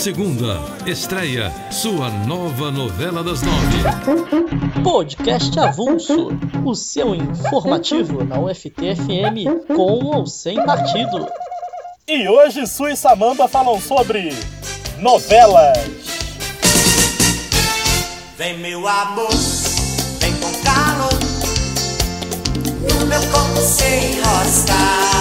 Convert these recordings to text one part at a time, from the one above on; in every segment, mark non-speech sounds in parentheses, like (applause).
segunda, estreia sua nova novela das nove. Podcast Avulso, o seu informativo na UFT-FM com ou sem partido. E hoje Sui e Samamba falam sobre novelas. Vem meu amor, vem com calor No meu corpo sem enroscar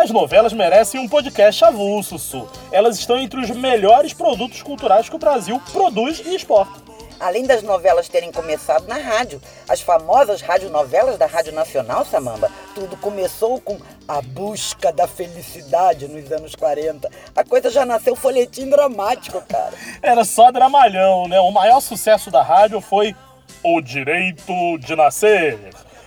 as novelas merecem um podcast avulso, Su. Elas estão entre os melhores produtos culturais que o Brasil produz e exporta. Além das novelas terem começado na rádio, as famosas radionovelas da Rádio Nacional, Samamba, tudo começou com A Busca da Felicidade nos anos 40. A coisa já nasceu folhetim dramático, cara. Era só dramalhão, né? O maior sucesso da rádio foi O Direito de Nascer.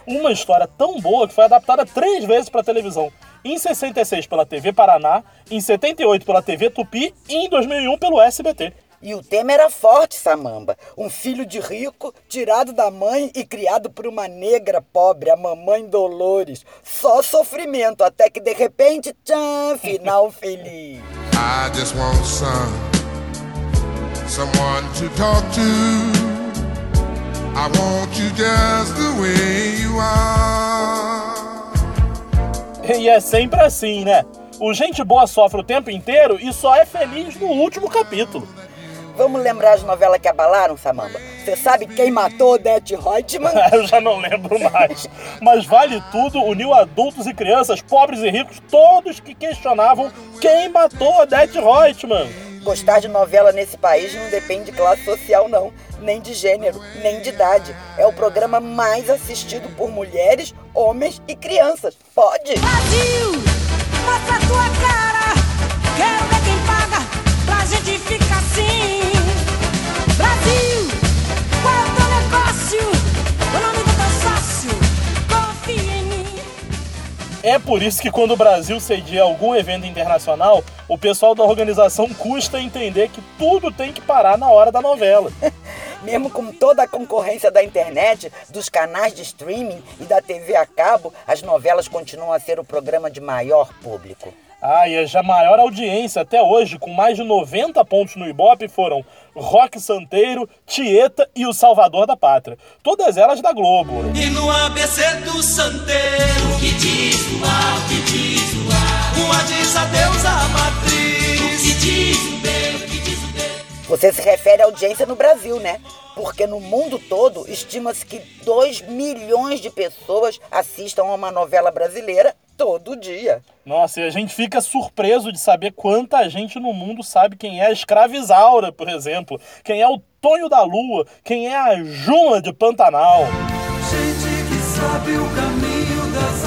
Uma história tão boa que foi adaptada três vezes para televisão em 66 pela TV Paraná, em 78 pela TV Tupi e em 2001 pelo SBT. E o tema era forte, Samamba. Um filho de rico, tirado da mãe e criado por uma negra pobre, a mamãe Dolores. Só sofrimento, até que de repente, tchan, final (laughs) feliz. I just want some, someone to talk to. I want you just the way you are. E é sempre assim, né? O Gente Boa sofre o tempo inteiro e só é feliz no último capítulo. Vamos lembrar as novelas que abalaram, Samamba? Você sabe quem matou Odete Reutemann? (laughs) Eu já não lembro mais. Mas vale tudo uniu adultos e crianças, pobres e ricos, todos que questionavam quem matou Odete Reutemann. Gostar de novela nesse país não depende de classe social, não, nem de gênero, nem de idade. É o programa mais assistido por mulheres, homens e crianças. Pode? Brasil, mostra a tua cara. Quero ver quem paga É por isso que quando o Brasil cedia algum evento internacional, o pessoal da organização custa entender que tudo tem que parar na hora da novela. (laughs) Mesmo com toda a concorrência da internet, dos canais de streaming e da TV a cabo, as novelas continuam a ser o programa de maior público. Ah, e a maior audiência até hoje, com mais de 90 pontos no Ibope, foram Rock Santeiro, Tieta e O Salvador da Pátria. Todas elas da Globo. E no ABC do Santeiro, que diz Você se refere à audiência no Brasil, né? Porque no mundo todo estima-se que 2 milhões de pessoas assistam a uma novela brasileira todo dia. Nossa, e a gente fica surpreso de saber quanta gente no mundo sabe quem é a Escravizaura, por exemplo, quem é o Tonho da Lua, quem é a Juma de Pantanal. Gente que sabe o caminho das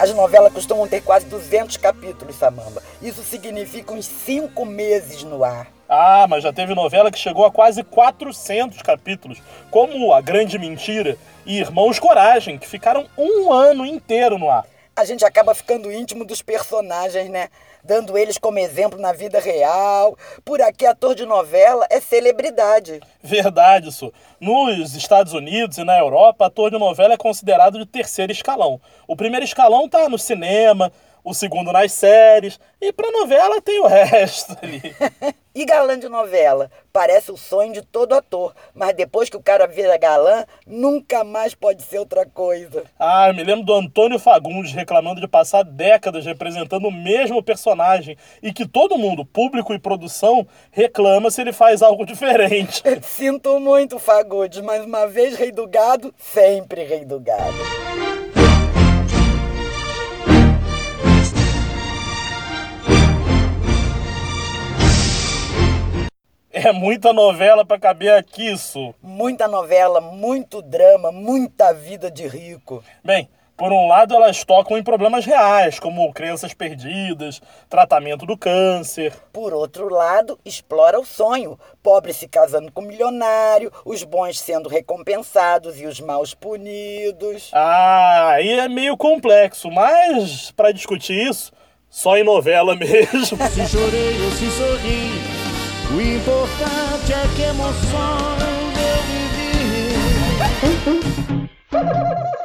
As novelas costumam ter quase 200 capítulos, Samamba. Isso significa uns 5 meses no ar. Ah, mas já teve novela que chegou a quase 400 capítulos, como A Grande Mentira e Irmãos Coragem, que ficaram um ano inteiro no ar. A gente acaba ficando íntimo dos personagens, né? Dando eles como exemplo na vida real. Por aqui, ator de novela é celebridade. Verdade, isso. Nos Estados Unidos e na Europa, ator de novela é considerado de terceiro escalão. O primeiro escalão tá no cinema, o segundo nas séries, e pra novela tem o (laughs) resto ali. (laughs) e galã de novela? Parece o sonho de todo ator, mas depois que o cara vira galã, nunca mais pode ser outra coisa. Ah, eu me lembro do Antônio Fagundes reclamando de passar décadas representando o mesmo personagem e que todo mundo, público e produção, reclama se ele faz algo diferente. (laughs) Sinto muito, Fagundes, mas uma vez rei do gado, sempre rei do gado. É muita novela para caber aqui, isso. Muita novela, muito drama, muita vida de rico. Bem, por um lado, elas tocam em problemas reais, como crianças perdidas, tratamento do câncer. Por outro lado, explora o sonho: pobre se casando com milionário, os bons sendo recompensados e os maus punidos. Ah, aí é meio complexo, mas para discutir isso, só em novela (laughs) mesmo. Se chorei ou se sorri. O importante é que emoções eu vivi. (laughs)